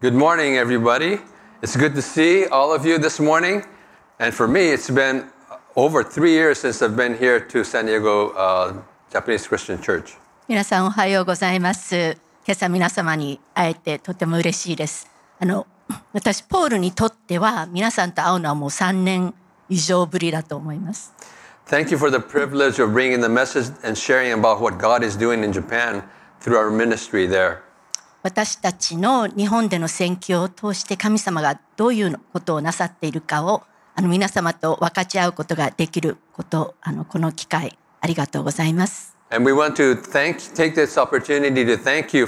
Good morning, everybody. It's good to see all of you this morning. And for me, it's been over three years since I've been here to San Diego uh, Japanese Christian Church. 皆さんおはようございます。今朝皆様に会えてとても嬉しいです。あの私ポールにとっては皆さんと会うのはもう3年以上ぶりだと思います。 Thank you for the privilege of bringing the message and sharing about what God is doing in Japan through our ministry there. 私たちの日本での宣教を通して神様がどういうことをなさっているかをあの皆様と分かち合うことができることあのこの機会ありがとうございます。And we want to thank, take this opportunity to thank you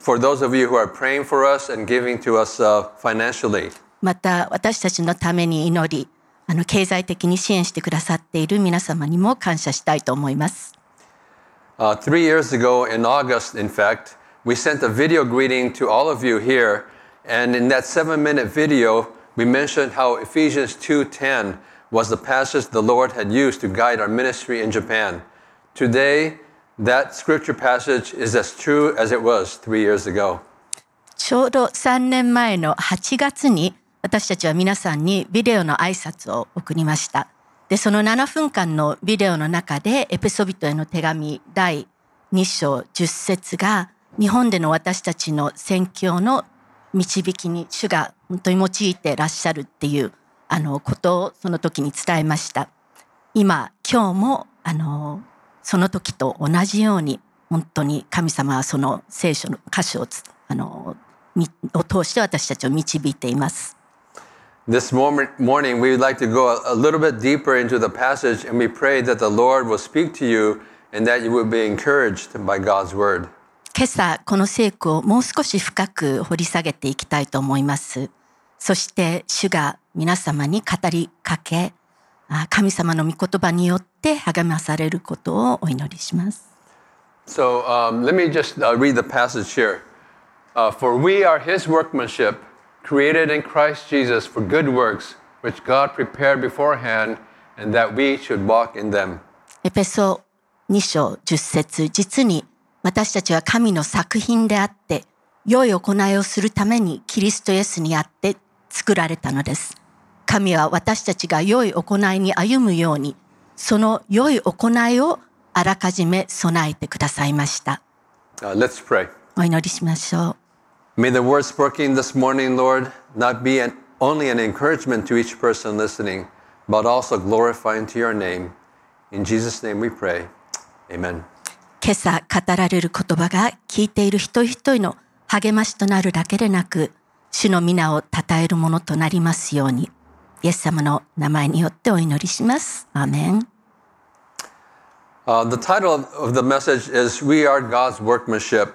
for those of you who are praying for us and giving to us uh, financially. また私たちのために祈りあの経済的に支援してくださっている皆様にも感謝したいと思います。Uh, three years ago, in August, in fact, we sent a video greeting to all of you here. And in that seven minute video, we mentioned how Ephesians 2.10 was the passage the Lord had used to guide our ministry in Japan. Today, that scripture passage is as true as it was three years ago. ちょうど3年前の8月に私たちは皆さんにビデオの挨拶を送りました。で、その7分間のビデオの中でエペソビトへの手紙第2章10節が 日本での私たちの宣教の導きに主が本当に用いてらっしゃるっていうあのことをその時に伝えました。今、今日もあのその時と同じように本当に神様はその聖書の箇所をあのを通して私たちを導いています。This morning, we would like to go a little bit deeper into the passage, and we pray that the Lord will speak to you and that you will be encouraged by God's word. 今朝この聖句をもう少し深く掘り下げていきたいと思います。そして主が皆様に語りかけ、あ神様の御言葉によって励まされることをお祈りします。So um, let me just uh, read the passage here. Uh, for we are his workmanship, created in Christ Jesus for good works, which God prepared beforehand, and that we should walk in them. エペソ2章10節実に私たちは神の作品であって良い行いをするためにキリストイエスにあって作られたのです。神は私たちが良い行いに歩むようにその良い行いをあらかじめ備えてくださいました。Uh. お祈りしましょう。May the word spoken this morning, Lord, not be an, only an encouragement to each person listening, but also glorifying to your name. In Jesus' name we pray. Amen. 今朝語られる言葉が聞いている一人一人の励ましとなるだけでなく、主の皆を称えるものとなりますように、イエス様の名前によってお祈りします。アーメン。Uh, the title of, of the message is We Are God's Workmanship.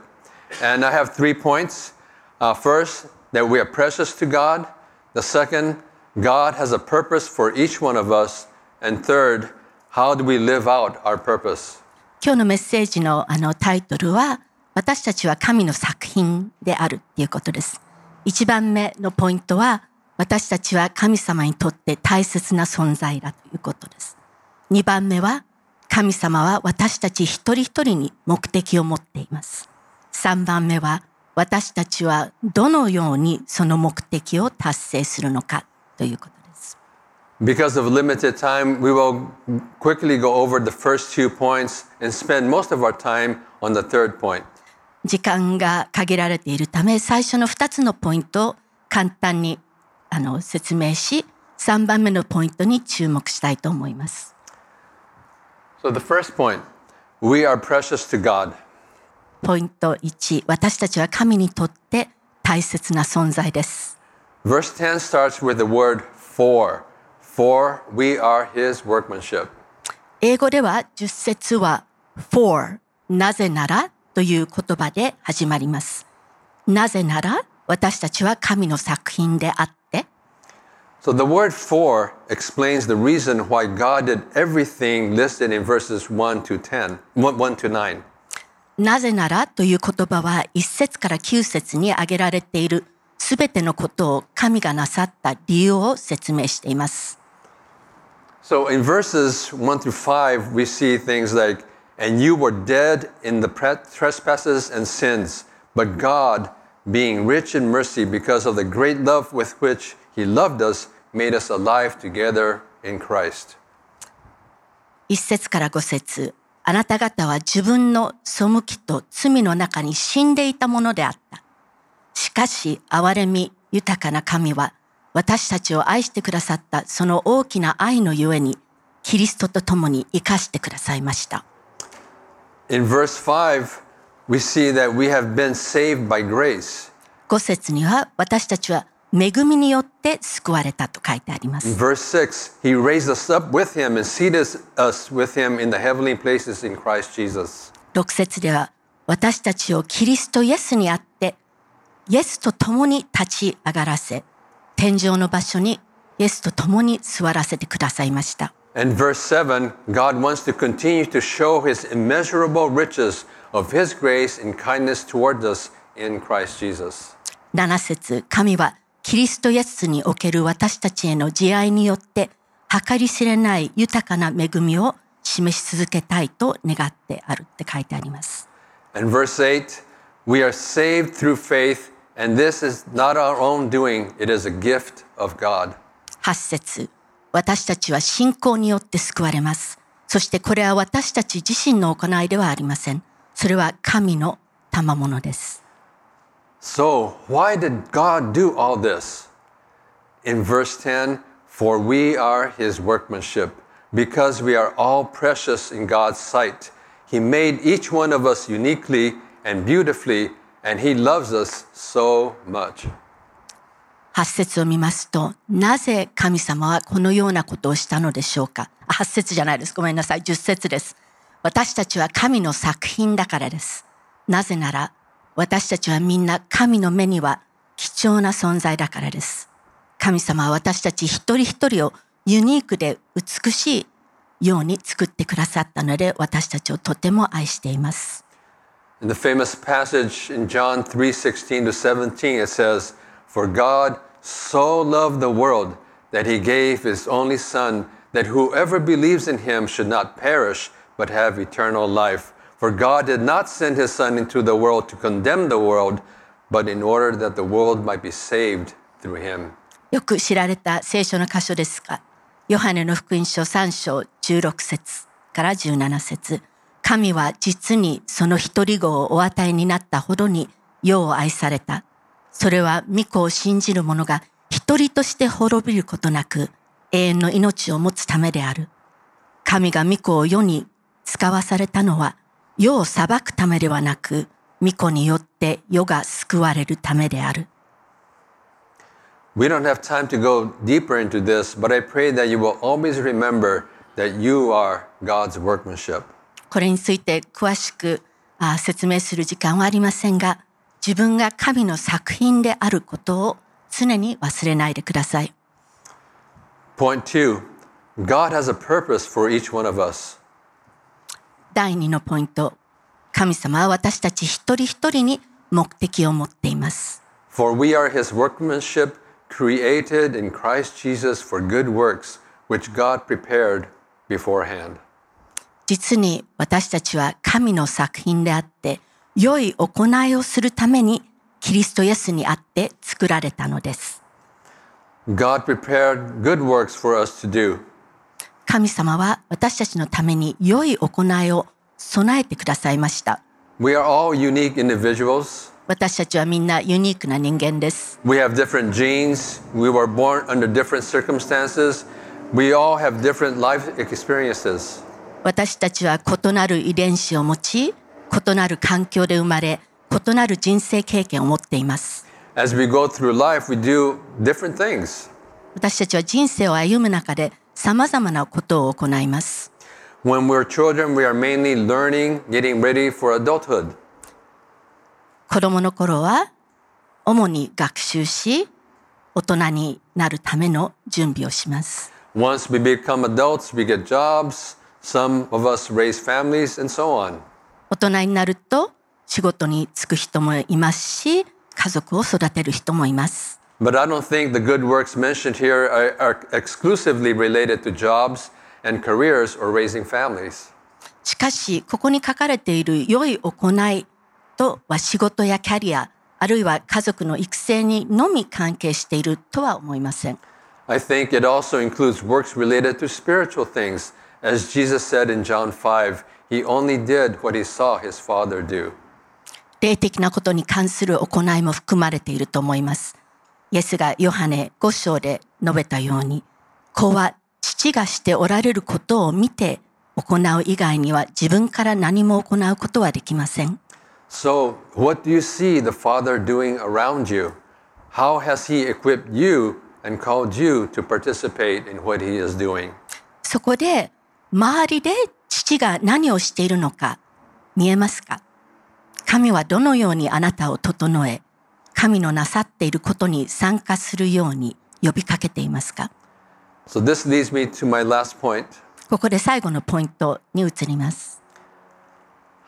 And I have three points. Uh, first, that we are precious to God. The second, God has a purpose for each one of us. And third, how do we live out our purpose? 今日のメッセージのあのタイトルは、私たちは神の作品であるっていうことです。一番目のポイントは、私たちは神様にとって大切な存在だということです。二番目は、神様は私たち一人一人に目的を持っています。三番目は、私たちはどのようにその目的を達成するのかということです。Because of limited time, we will quickly go over the first two points and spend most of our time on the third point. 時間が限られているため最初の2つのポイントを簡単にあの説明し3番目のポイントに注目したいと思います。 So, the first point we are precious to God. ポイント1私たちは神にとって大切な存在です。 Verse 10 starts with the word for. For we are his workmanship. 英語では10節は for なぜならという言葉で始まります。なぜなら私たちは神の作品であって So the word for explains the reason why God did everything listed in verses 1 to 10, 1, 1 to 9. なぜならという言葉は1節から9節に挙げられているすべてのことを神がなさった理由を説明しています。So in verses 1 through 5, we see things like, And you were dead in the pre- trespasses and sins, but God, being rich in mercy because of the great love with which He loved us, made us alive together in Christ. 一節から五節あなた方は自分の背きと罪の中に死んでいたものであった。しかし、憐れみ豊かな神は、 私たちを愛してくださったその大きな愛のゆえに、キリストと共に生かしてくださいました。In verse 5, we see that we have been saved by grace. 五節には、私たちは恵みによって救われたと書いてありま In す。verse 6, He raised us up with Him and seated us with Him in the heavenly places in Christ Jesus. 六節では、私たちをキリストイエスにあって、イエスと共に立ち上がらせ、天上の場所にイエスと共に座らせてくださいました。And verse 7, God wants to continue to show His immeasurable riches of His grace and kindness toward us in Christ Jesus. 7節神はキリストイエスにおける私たちへの慈愛によって計り知れない豊かな恵みを示し続けたいと願ってあるって書いてあります。And verse 8, we are saved through faith, and this is not our own doing, it is a gift of God. 8節私たちは信仰によって救われます。そしてこれは私たち自身の行いではありません。それは神の賜物です。 So, why did God do all this? In verse 10, for we are his workmanship, because we are all precious in God's sight. He made each one of us uniquely and beautifully, And he loves us so much. 8節を見ますと、なぜ神様はこのようなことをしたのでしょうか？8節じゃないです。ごめんなさい。10節です。私たちは神の作品だからです。なぜなら、私たちはみんな神の目には貴重な存在だからです。神様は私たち一人一人をユニークで美しいように作ってくださったので、私たちをとても愛しています。In the famous passage in John 3:16 to 17 it says, "For God so loved the world that he gave his only son that whoever believes in him should not perish but have eternal life. For God did not send his son into the world to condemn the world, but in order that the world might be saved through him." よく知られた聖書の箇所ですが、ヨハネの福音書3章16節から17節 神は実にその一人子をお与えになったほどに世を愛された。それは御子を信じる者が一人として滅びることなく永遠の命を持つためである。神が御子を世に使わされたのは世を裁くためではなく、御子によって世が救われるためである。We don't have time to go deeper into this, but I pray that you will always remember that you are God's workmanship. これについて詳しくあ説明する時間はありませんが、自分が神の作品であることを常に忘れないでください。Point two God has a purpose for each one of us. 第2のポイント。神様は私たち一人一人に目的を持っています。For we are his workmanship, created in Christ Jesus for good works, which God prepared beforehand. 実に私たちは神の作品であって、良い行いをするためにキリストイエスにあって作られたのです。God prepared good works for us to do. 神様は私たちのために良い行いを備えてくださいました。We are all unique individuals. 私たちはみんなユニークな人間です。We have different genes. We were born under different circumstances. We all have different life experiences. 私たちは異なる遺伝子を持ち、異なる環境で生まれ、異なる人生経験を持っています。As we go through life, we do different things. 私たちは人生を歩む中で様々なことを行います。When we're children, we are mainly learning, getting ready for adulthood. 子供の頃は主に学習し、大人になるための準備をします。Once we become adults, we get jobs. Some of us raise families, and so on. 大人になると仕事に就く人もいますし、家族を育てる人もいます。But I don't think the good works mentioned here are, are exclusively related to jobs and careers or raising families. しかし、ここに書かれている良い行いとは仕事やキャリア、ああるいは家族の育成にのみ関係しているとは思いません。I think it also includes works related to spiritual things. As Jesus said in John 5, he only did what he saw his Father do. 霊的なことに関する行いも含まれていると思います。イエスがヨハネ5章で述べたように、子は父がしておられることを見て行う以外には自分から何も行うことはできません。 So, what do you see the Father doing around you? How has he equipped you and called you to participate in what he is doing? そこで 周りで父が何をしているのか見えますか神はどのようにあなたを整え、神のなさっていることに参加するように呼びかけていますか So, this leads me to my last point. ここで最後のポイントに移ります。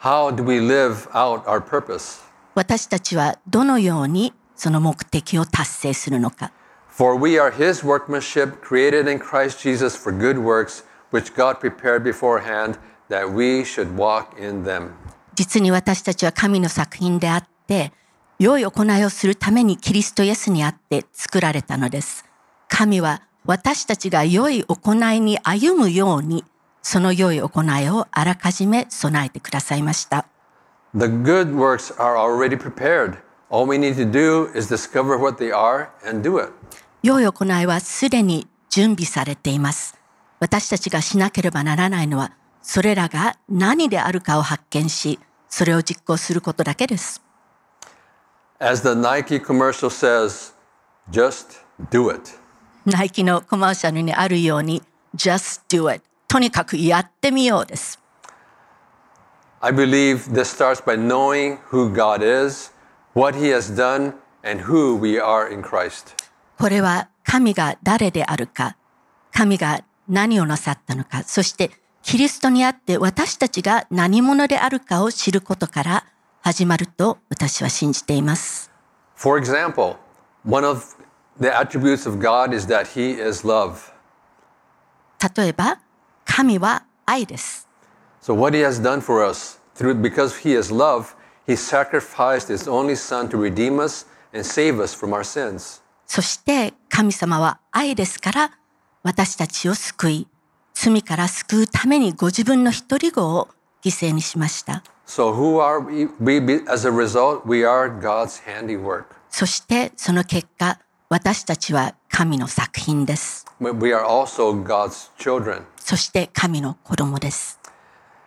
How do we live out our purpose? 私たちはどのようにその目的を達成するのか。For we are his workmanship, created in Christ Jesus for good works, which God prepared beforehand that we should walk in them. 実に私たちは神の作品であって、良い行いをするためにキリストイエスにあって作られたのです。神は私たちが良い行いに歩むように、その良い行いをあらかじめ備えてくださいました。The good works are already prepared. All we need to do is discover what they are and do it. 良い行いはすでに準備されています。私たちがしなければならないのは、それらが何であるかを発見し、それを実行することだけです。As the Nike commercial says, just do it. ナイキのコマーシャルにあるように、just do it。とにかくやってみようです。I believe this starts by knowing who God is, what He has done, and who we are in Christ. これは神が誰であるか、神が何をなさったのか、そしてキリストにあって私たちが何者であるかを知ることから始まると私は信じています。For example, one of the attributes of God is that He is love. 例えば、神は愛です。So what He has done for us, through because He is love, He sacrificed His only Son to redeem us and save us from our sins. そして神様は愛ですから私たちを救い、罪から救うためにご自分の一人子を犠牲にしました。So who are we? as a result, we are God's handiwork. そしてその結果、私たちは神の作品です。We are also God's children. そして神の子供です。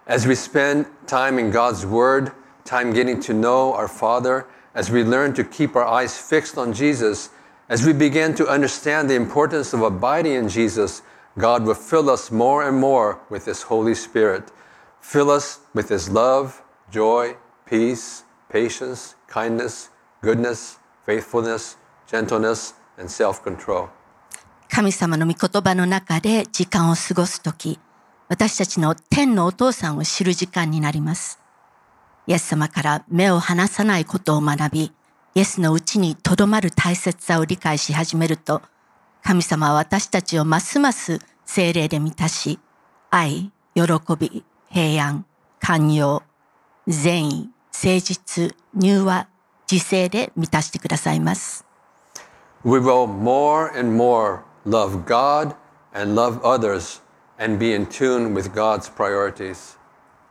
As we spend time in God's Word, time getting to know our Father, as we learn to keep our eyes fixed on Jesus, as we begin to understand the importance of abiding in Jesus, God will fill us more and more with His Holy Spirit. Fill us with His love, joy, peace, patience, kindness, goodness, faithfulness, gentleness, and self control. 神様の御言葉の中で時間を過ごすとき、私たちの天のお父さんを知る時間になります。イエス様から目を離さないことを学び、イエスのう ちにとどまる大切さを理解し始めると、神様は私たちをますます精霊で満たし、愛、喜び、平安、寛容、善意、誠実、柔和、自制で満たしてくださいます。We will more and more love God and love others and be in tune with God's priorities.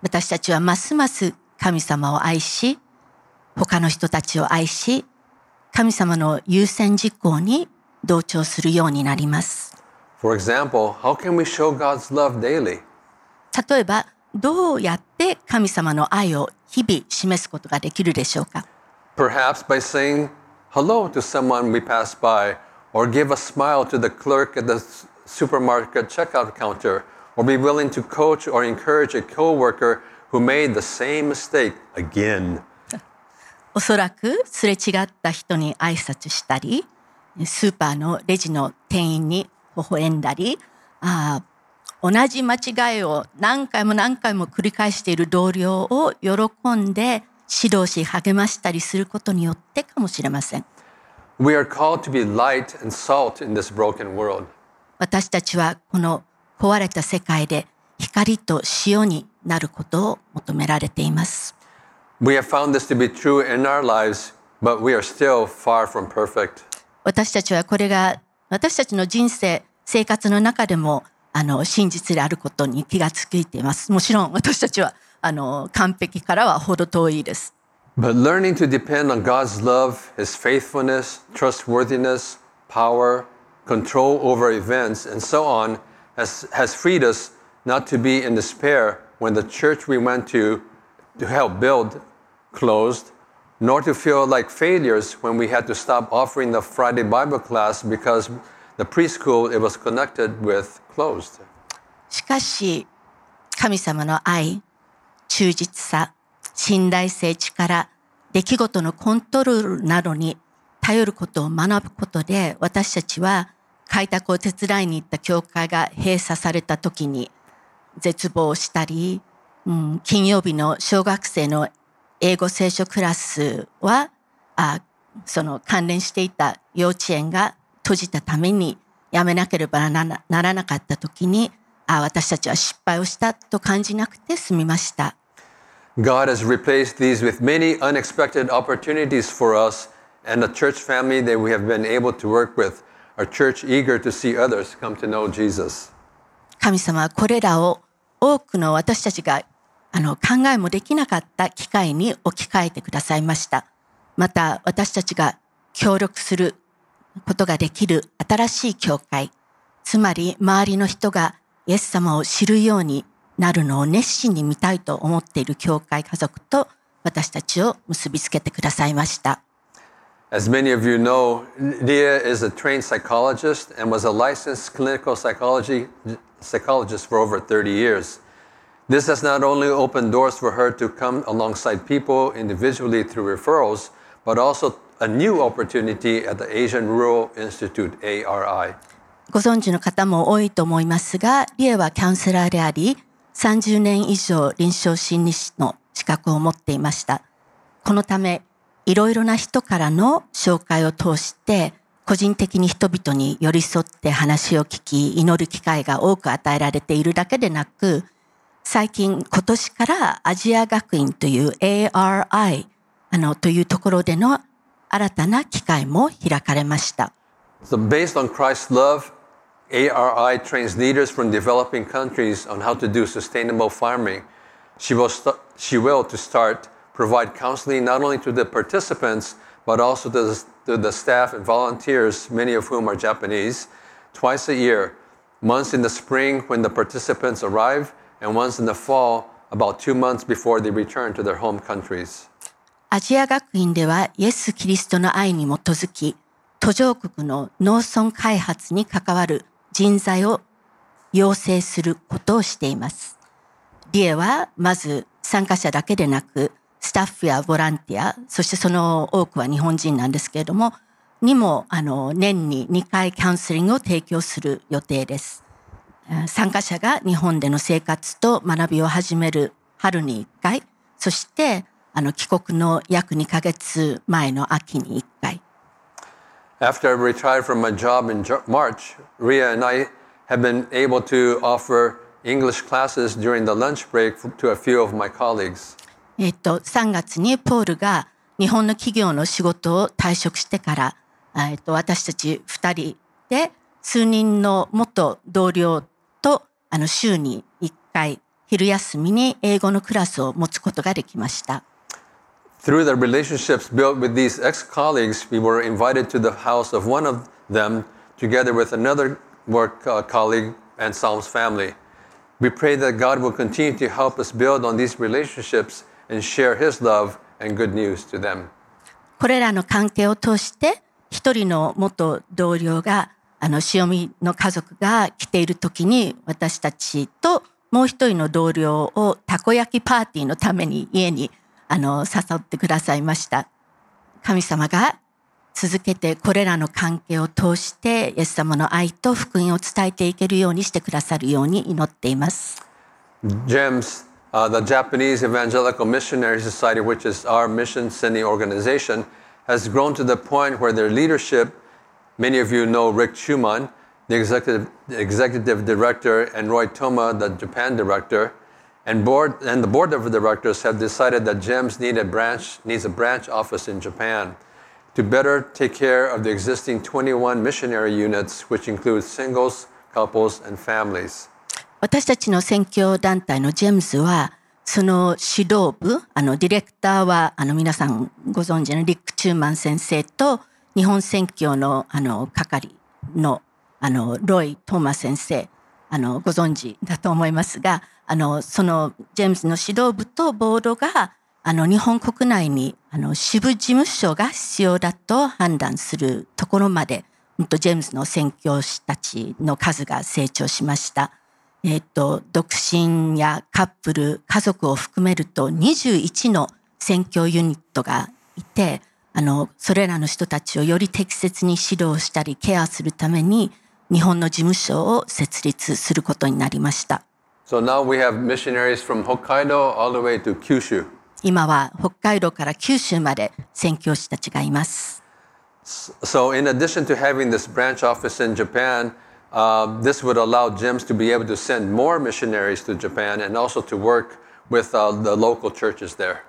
私たちはますます神様を愛し、他の人たちを愛し、神様の優先事項に同調するようになります。For example, how can we show God's love daily? 例えば、どうやって神様の愛を日々示すことができるでしょうか Perhaps by saying hello to someone we pass by, or give a smile to the clerk at the supermarket checkout counter, or be willing to coach or encourage a coworker who made the same mistake again. おそらくすれ違った人に挨拶したり、スーパーのレジの店員に微笑んだり、あー同じ間違いを何回も何回も繰り返している同僚を喜んで指導し励ましたりすることによってかもしれません。We are called to be light and salt in this broken world. 私たちはこの壊れた世界で光と塩になることを求められています。We have found this to be true in our lives but we are still far from perfect. 私たちはこれが私たちの人生、生活の中でもあの真実であることに気がついています。もちろん私たちはあの完璧からは程遠いです。 But learning to depend on God's love, His faithfulness, trustworthiness, power, control over events, and so on has, has freed us not to be in despair when the church we went to to help build closed, nor to feel like failures when we had to stop offering the Friday Bible class because the preschool it was connected with closed. しかし、神様の愛、忠実さ、信頼性、力、出来事のコントロールなどに頼ることを学ぶことで、私たちは開拓を手伝いに行った教会が閉鎖された時に絶望したり、うん、金曜日の小学生の英語聖書クラスは、あその関連していた幼稚園が閉じたためにやめなければならなかった時に、あ私たちは失敗をしたと感じなくて済みました。God has replaced these with many unexpected opportunities for us and the church family that we have been able to work with. Our church eager to see others come to know Jesus. 神様はこれらを多くの私たちがあの考えもできなかった機会に置き換えてくださいました。また私たちが協力することができる新しい教会、つまり周りの人がイエス様を知るようになるのを熱心に見たいと思っている教会家族と私たちを結びつけてくださいました。As many of you know, Leah is a trained psychologist and was a licensed clinical psychology psychologist for over 30 years. This has not only opened doors for her to come alongside people individually through referrals, but also a new opportunity at the Asian Rural Institute, ARI. ご存知の方も多いと思いますが、リエはカウンセラーであり、30年以上臨床心理士の資格を持っていました。このため、いろいろな人からの紹介を通して、個人的に人々に寄り添って話を聞き、祈る機会が多く与えられているだけでなく、最近、今年からアジア学院という ARI あのというところでの新たな機会も開かれました。 So, based on Christ's love, ARI trains leaders from developing countries on how to do sustainable farming. She will, st- she will to start, provide counseling not only to the participants, but also to the, to the staff and volunteers, many of whom are Japanese, twice a year, once in the spring when the participants arrive, and once in the fall, about two months before they return to their home countries. アジア学院ではイエス・キリストの愛に基づき、途上国の農村開発に関わる人材を養成することをしています。リエはまず参加者だけでなく、スタッフやボランティア、そしてその多くは日本人なんですけれども、にもあの年に2回カウンセリングを提供する予定です。参加者が日本での生活と学びを始める春に1回、そしてあの帰国の約2ヶ月前の秋に1回。After I retired from my job in March, Ria and I have been able to offer English classes during the lunch break to a few of my colleagues. えっと、3月にポールが日本の企業の仕事を退職してから、えっと、私たち2人で数人の元同僚とあの週に1回昼休みに英語のクラスを持つことができました。Through the relationships built with these ex colleagues, we were invited to the house of one of them, together with another work uh, colleague and Psalm's family. We pray that God will continue to help us build on these relationships and share His love and good news to them. これらの関係を通して、一人の元同僚が、あの、潮見の家族が来ている時に、私たちともう一人の同僚をたこ焼きパーティーのために家に、あの、誘ってくださいました。神様が続けてこれらの関係を通して、イエス様の愛と福音を伝えていけるようにしてくださるように祈っています。GEMS, uh, the Japanese Evangelical Missionary Society, which is our mission sending organization, has grown to the point where their leadership, many of you know Rick Schumann, the executive, the executive director, and Roy Toma, the Japan director, and board and the board of directors have decided that GEMS need a branch needs a branch office in Japan. to better take care of the existing 21 missionary units, which include singles, couples, and families. 私たちの宣教団体のジェームズは、その指導部、あのディレクターはあの皆さんご存知のリック・チューマン先生と 日本宣教のあの係のあのロイ・トーマ先生、あのご存知だと思いますが、あのそのジェームズの指導部とボードがあの日本国内にあの支部事務所が必要だと判断するところまで、ジェームズの宣教師たちの数が成長しました。えっ、と、独身やカップル、家族を含めると21の選挙ユニットがいて、あの、それらの人たちをより適切に指導したりケアするために、日本の事務所を設立することになりました。So now we have missionaries from Hokkaido all the way to Kyushu. 今は北海道から九州まで宣教師たちがいます。So in addition to having this branch office in Japan, Uh, this would allow GEMS to be able to send more missionaries to Japan and also to work with uh, the local churches there.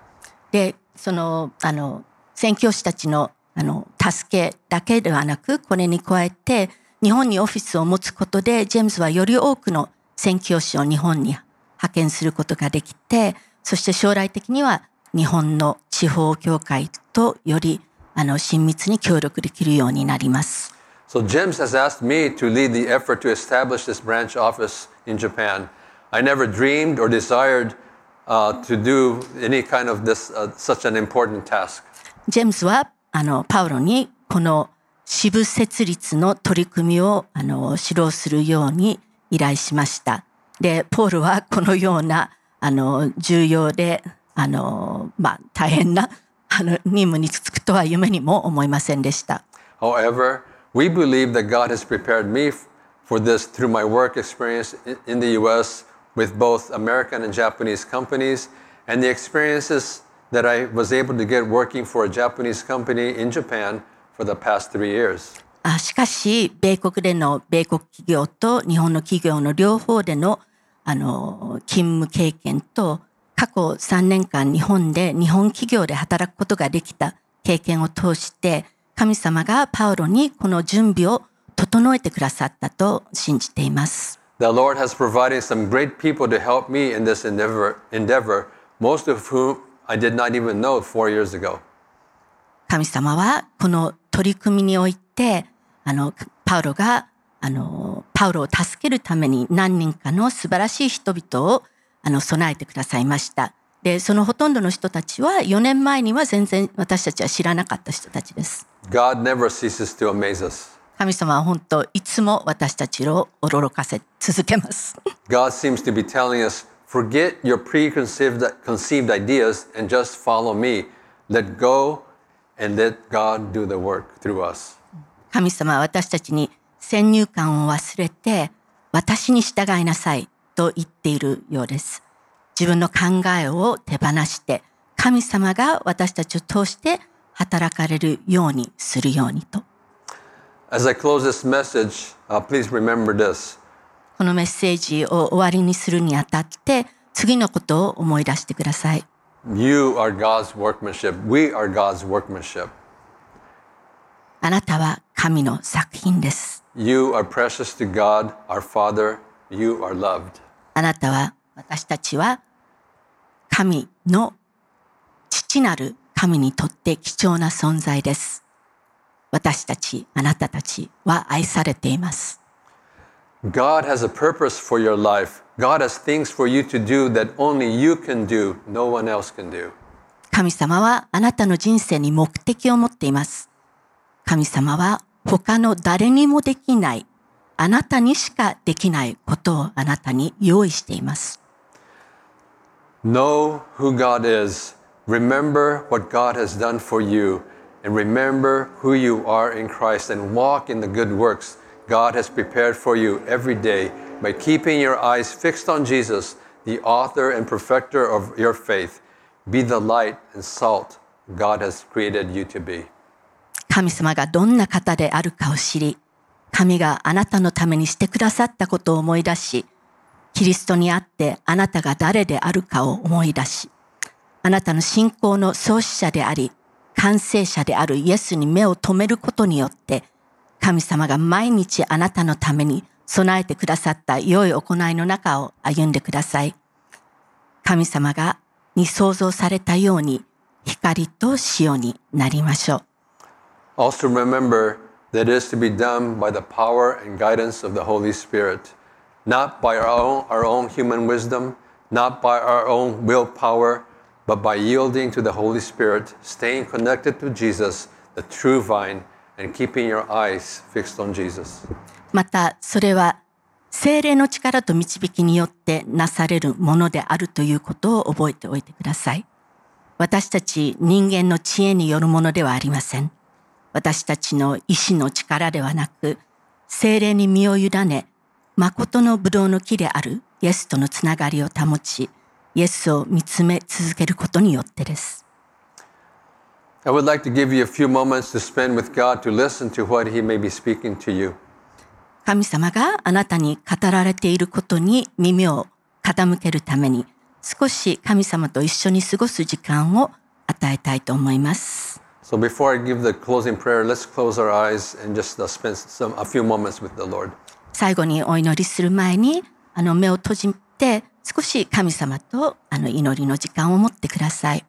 で、その、あの、宣教師たちの、あの、助けだけではなく、これに加えて、日本にオフィスを持つことで、ジェームズはより多くの宣教師を日本に派遣することができて、そして将来的には日本の地方教会とよりあの親密に協力できるようになります。So James has asked me to lead the effort to establish this branch office in Japan. I never dreamed or desired uh, to do any kind of this, uh, such an important task. ジェームスはあのパウロにこの支部設立の取り組みをあの指導するように依頼しました。で、ポールはこのようなあの重要であの、まあ、大変なあの任務に就くとは夢にも思いませんでした。However, We believe that God has prepared me for this through my work experience in the US with both American and Japanese companies and the experiences that I was able to get working for a Japanese company in Japan for the past three years. あしかし、米国での米国企業と日本の企業の両方でのあの勤務経験と過去3年間日本で日本企業で働くことができた経験を通して神様がパウロにこの準備を整えてくださったと信じています。The Lord has provided some great people to help me in this endeavor, endeavor, most of whom I did not even know four years ago. 神様はこの取り組みにおいて、あの、パウロが、あの、パウロを助けるために何人かの素晴らしい人々を、あの、備えてくださいました。で、そのほとんどの人たちは4年前には全然私たちは知らなかった人たちです。God never ceases to amaze us. 神様は本当いつも私たちを驚かせ続けます。God seems to be telling us, forget your preconceived conceived ideas and just follow me. Let go and let God do the work through us. 神様は私たちに先入観を忘れて私に従いなさいと言っているようです。自分の考えを手放して神様が私たちを通して働かれるようにするようにと。As I close this message, uh, please remember this. このメッセージを終わりにするにあたって次のことを思い出してください。You are God's workmanship. We are God's workmanship. あなたは神の作品です。You are precious to God, our Father. You are loved. あなたは私たちは神の父なる神にとって貴重な存在です。私たち、あなたたちは愛されています。God has a purpose for your life. God has things for you to do that only you can do, no one else can do. 神様はあなたの人生に目的を持っています。神様は他の誰にもできない、あなたにしかできないことをあなたに用意しています。Know who God is. Remember what God has done for you. And remember who you are in Christ and walk in the good works God has prepared for you every day by keeping your eyes fixed on Jesus, the author and perfecter of your faith. Be the light and salt God has created you to be. 神様がどんな方であるかを知り、神があなたのためにしてくださったことを思い出し、キリストにあってあなたが誰であるかを思い出し、あなたの信仰の創始者であり、完成者であるイエスに目を留めることによって、神様が毎日あなたのために備えてくださった良い行いの中を歩んでください。神様がに創造されたように光と塩になりましょう。Also remember that it is to be done by the power and guidance of the Holy Spirit, not by our own, our own human wisdom, not by our own willpower, but by yielding to the Holy Spirit, staying connected to Jesus, the true vine, またそれは精霊の力と導きによってなされるものであるということを覚えておいてください。私たち人間の知恵によるものではありません。私たちの意志の力ではなく、精霊に身を委ね、誠のブドウの木であるイエスとのつながりを保ち、イエスを見つめ続けることによってです。I would like to give you a few moments to spend with God to listen to what He may be speaking to you. 神様があなたに語られていることに耳を傾けるために少し神様と一緒に過ごす時間を与えたいと思います。So before I give the closing prayer, let's close our eyes and just uh, spend some, a few moments with the Lord. 最後にお祈りする前にあの目を閉じて少し神様とあの祈りの時間を持ってください。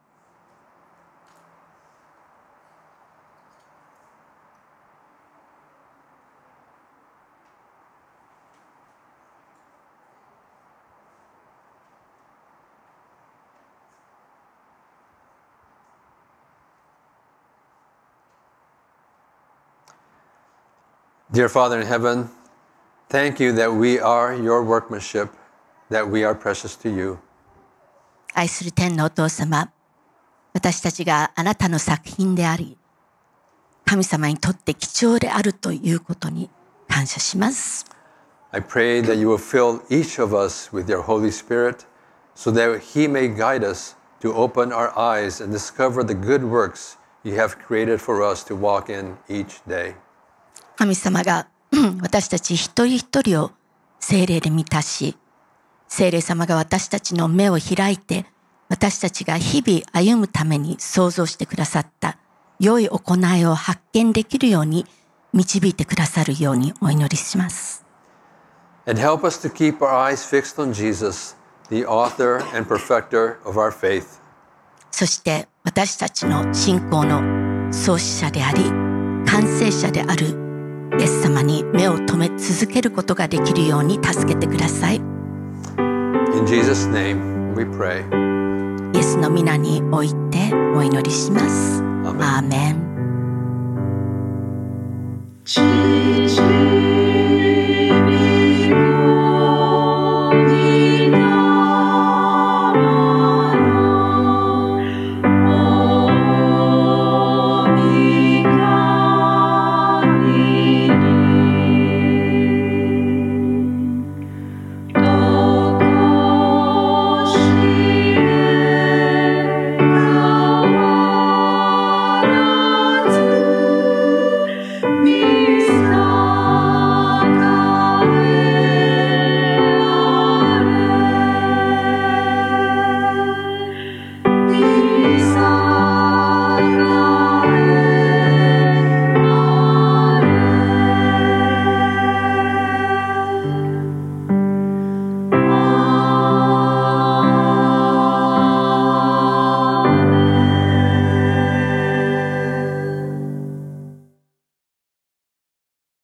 Dear Father in heaven, thank you that we are your workmanship, that we are precious to you. 愛する天のお父様、私たちがあなたの作品であり、神様にとって貴重であるということに感謝します。I pray that you will fill each of us with your Holy Spirit so that He may guide us to open our eyes and discover the good works you have created for us to walk in each day. 神様が私たち一人一人を精霊で満たし、精霊様が私たちの目を開いて、私たちが日々歩むために創造してくださった良い行いを発見できるように導いてくださるようにお祈りします。And help us to keep our eyes fixed on Jesus, the author and perfecter of our faith. そして私たちの信仰の創始者であり、完成者であるイエス様に目を留め続けることができるように助けてください。In Jesus name we pray. イエスの皆においてお祈りします。アーメン。